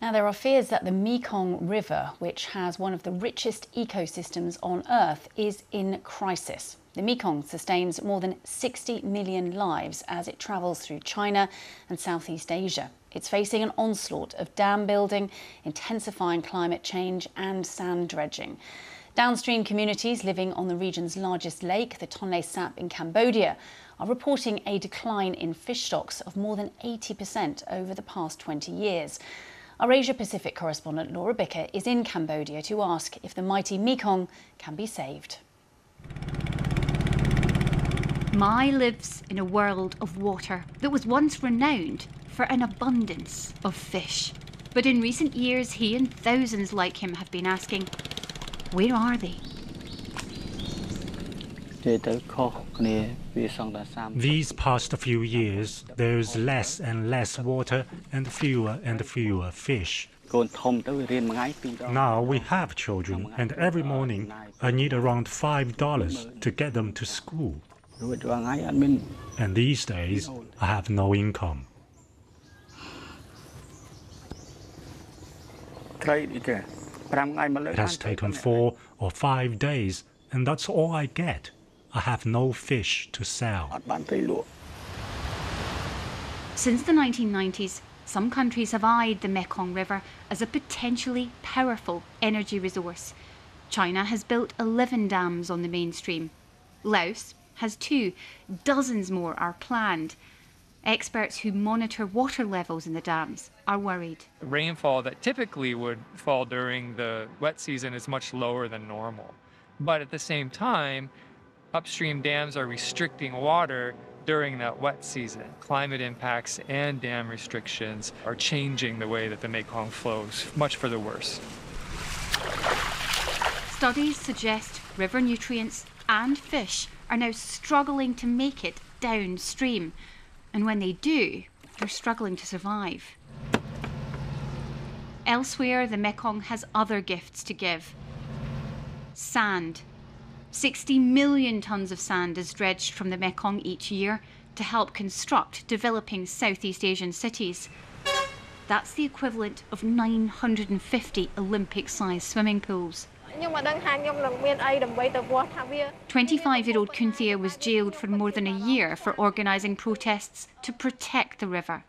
Now, there are fears that the Mekong River, which has one of the richest ecosystems on Earth, is in crisis. The Mekong sustains more than 60 million lives as it travels through China and Southeast Asia. It's facing an onslaught of dam building, intensifying climate change, and sand dredging. Downstream communities living on the region's largest lake, the Tonle Sap in Cambodia, are reporting a decline in fish stocks of more than 80% over the past 20 years. Our Asia Pacific correspondent Laura Bicker is in Cambodia to ask if the mighty Mekong can be saved. Mai lives in a world of water that was once renowned for an abundance of fish. But in recent years, he and thousands like him have been asking, where are they? These past few years, there's less and less water and fewer and fewer fish. Now we have children, and every morning I need around $5 to get them to school. And these days, I have no income. It has taken four or five days, and that's all I get. I have no fish to sell. Since the 1990s, some countries have eyed the Mekong River as a potentially powerful energy resource. China has built 11 dams on the mainstream. Laos has two. Dozens more are planned. Experts who monitor water levels in the dams are worried. Rainfall that typically would fall during the wet season is much lower than normal. But at the same time, upstream dams are restricting water during that wet season. Climate impacts and dam restrictions are changing the way that the Mekong flows, much for the worse. Studies suggest river nutrients and fish are now struggling to make it downstream. And when they do, they're struggling to survive. Elsewhere, the Mekong has other gifts to give sand 60 million tonnes of sand is dredged from the Mekong each year to help construct developing Southeast Asian cities. That's the equivalent of 950 Olympic sized swimming pools. 25 year old Kunthia was jailed for more than a year for organising protests to protect the river.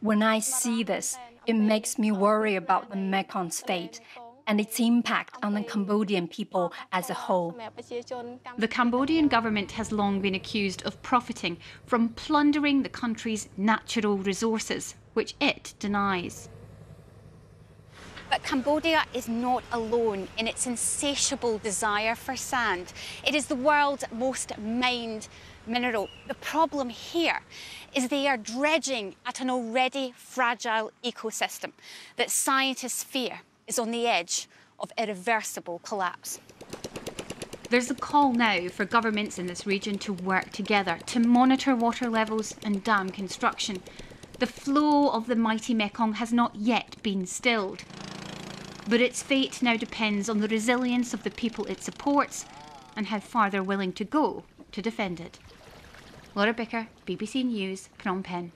When I see this, it makes me worry about the Mekong's fate and its impact on the Cambodian people as a whole. The Cambodian government has long been accused of profiting from plundering the country's natural resources, which it denies. But Cambodia is not alone in its insatiable desire for sand. It is the world's most mined mineral. The problem here is they are dredging at an already fragile ecosystem that scientists fear is on the edge of irreversible collapse. There's a call now for governments in this region to work together to monitor water levels and dam construction. The flow of the mighty Mekong has not yet been stilled. But its fate now depends on the resilience of the people it supports and how far they're willing to go to defend it. Laura Bicker, BBC News, Phnom Penh.